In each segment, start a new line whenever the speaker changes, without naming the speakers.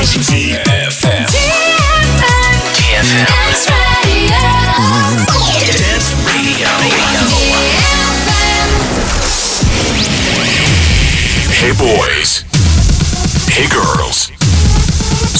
21.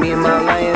Me and my lion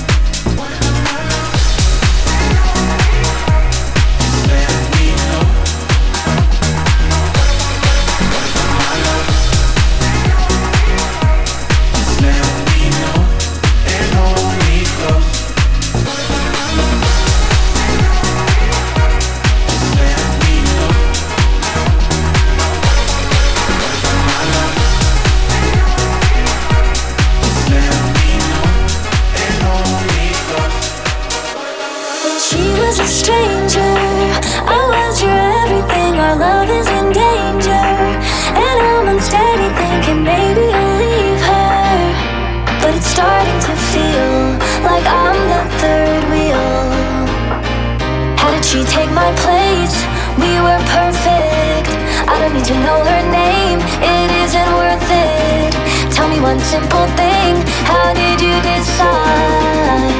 my
place.
We were perfect. I don't need to
know her name, it isn't worth it. Tell me one simple thing how did you decide?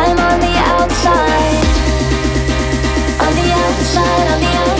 I'm on the outside. On the outside, on the outside.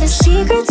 the secrets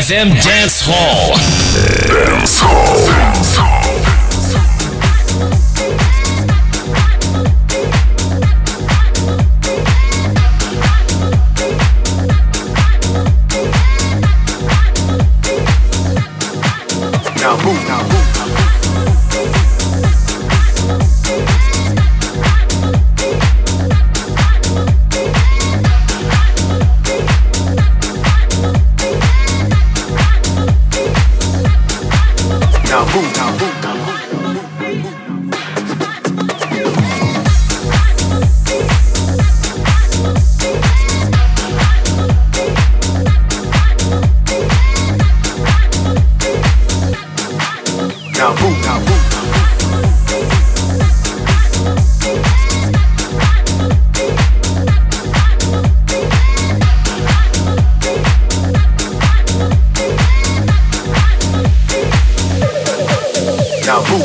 DFM Dance Hall.
Now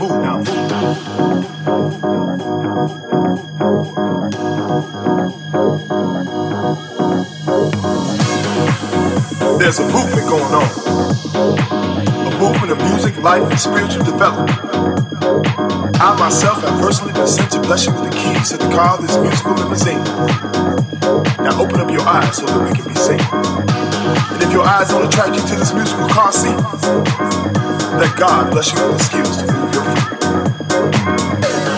now.
There's a movement going on. A movement of music, life, and spiritual development. I myself have personally been sent to bless you with the keys to the car of this musical limousine. Now open up your eyes so that we can be seen. And if your eyes don't attract you to this musical seat, let God bless you with the skills to move your feet.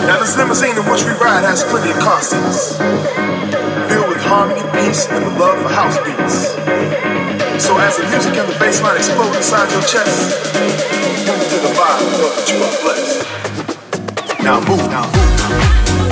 Now this limousine in which we ride has plenty of car seats, filled with harmony, peace, and the love for house beats. So as the music and the bass line explode inside your chest, move to the vibe know that you are blessed. Now move, now move.